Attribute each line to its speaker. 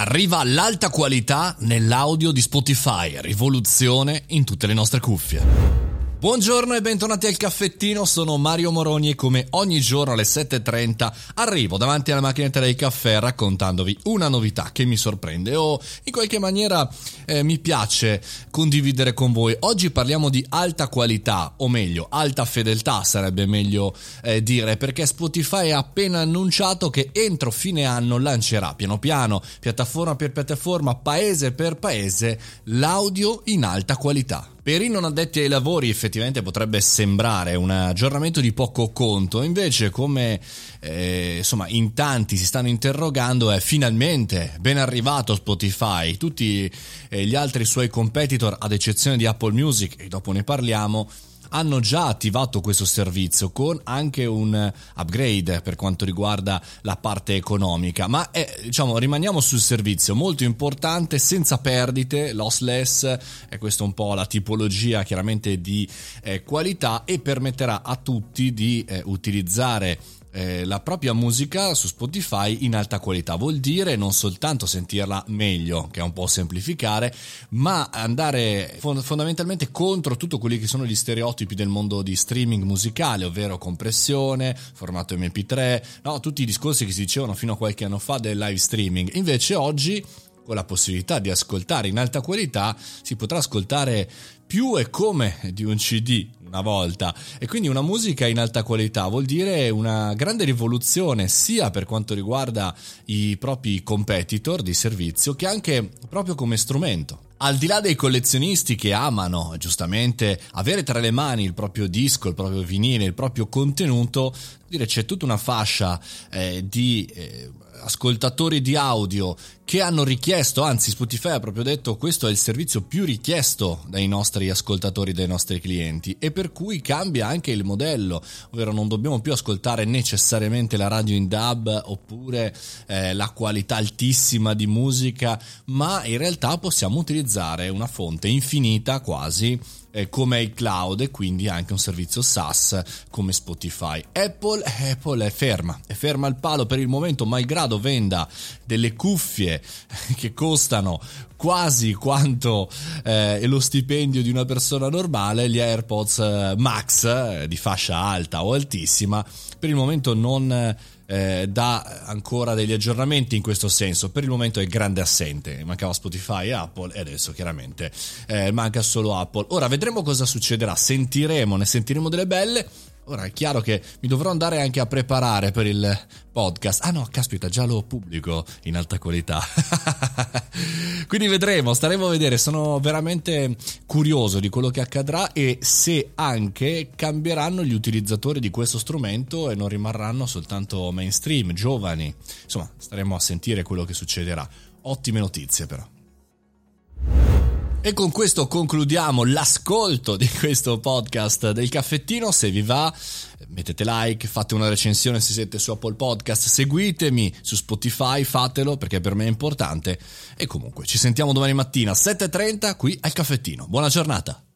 Speaker 1: Arriva l'alta qualità nell'audio di Spotify, rivoluzione in tutte le nostre cuffie. Buongiorno e bentornati al caffettino, sono Mario Moroni e come ogni giorno alle 7.30 arrivo davanti alla macchinetta del caffè raccontandovi una novità che mi sorprende o in qualche maniera eh, mi piace condividere con voi. Oggi parliamo di alta qualità, o meglio, alta fedeltà sarebbe meglio eh, dire, perché Spotify ha appena annunciato che entro fine anno lancerà piano piano, piattaforma per piattaforma, paese per paese, l'audio in alta qualità. Per i non addetti ai lavori effettivamente potrebbe sembrare un aggiornamento di poco conto, invece come eh, insomma in tanti si stanno interrogando è finalmente ben arrivato Spotify, tutti eh, gli altri suoi competitor ad eccezione di Apple Music e dopo ne parliamo hanno già attivato questo servizio con anche un upgrade per quanto riguarda la parte economica, ma è, diciamo, rimaniamo sul servizio molto importante, senza perdite, lossless, è questa un po' la tipologia chiaramente di eh, qualità e permetterà a tutti di eh, utilizzare eh, la propria musica su Spotify in alta qualità. Vuol dire non soltanto sentirla meglio, che è un po' semplificare, ma andare fondamentalmente contro tutto quelli che sono gli stereotipi del mondo di streaming musicale, ovvero compressione, formato MP3, no, tutti i discorsi che si dicevano fino a qualche anno fa del live streaming. Invece oggi con la possibilità di ascoltare in alta qualità si potrà ascoltare più e come di un CD una volta e quindi una musica in alta qualità vuol dire una grande rivoluzione sia per quanto riguarda i propri competitor di servizio che anche proprio come strumento. Al di là dei collezionisti che amano giustamente avere tra le mani il proprio disco, il proprio vinile, il proprio contenuto, dire c'è tutta una fascia eh, di eh, ascoltatori di audio che hanno richiesto, anzi Spotify ha proprio detto questo è il servizio più richiesto dai nostri ascoltatori, dai nostri clienti e per cui cambia anche il modello, ovvero non dobbiamo più ascoltare necessariamente la radio in DAB oppure eh, la qualità altissima di musica, ma in realtà possiamo utilizzare una fonte infinita quasi eh, come iCloud e quindi anche un servizio SaaS come Spotify. Apple, Apple è ferma, è ferma al palo per il momento, malgrado venda delle cuffie che costano quasi quanto eh, lo stipendio di una persona normale, gli AirPods eh, Max eh, di fascia alta o altissima, per il momento non eh, dà ancora degli aggiornamenti in questo senso. Per il momento è grande assente, mancava Spotify e Apple e adesso chiaramente eh, manca solo Apple. Ora vedremo cosa succederà, sentiremo, ne sentiremo delle belle Ora è chiaro che mi dovrò andare anche a preparare per il podcast. Ah no, caspita, già lo pubblico in alta qualità. Quindi vedremo, staremo a vedere. Sono veramente curioso di quello che accadrà e se anche cambieranno gli utilizzatori di questo strumento e non rimarranno soltanto mainstream, giovani. Insomma, staremo a sentire quello che succederà. Ottime notizie però. E con questo concludiamo l'ascolto di questo podcast del caffettino. Se vi va, mettete like, fate una recensione se siete su Apple Podcast, seguitemi su Spotify, fatelo perché per me è importante. E comunque ci sentiamo domani mattina 7.30 qui al caffettino. Buona giornata!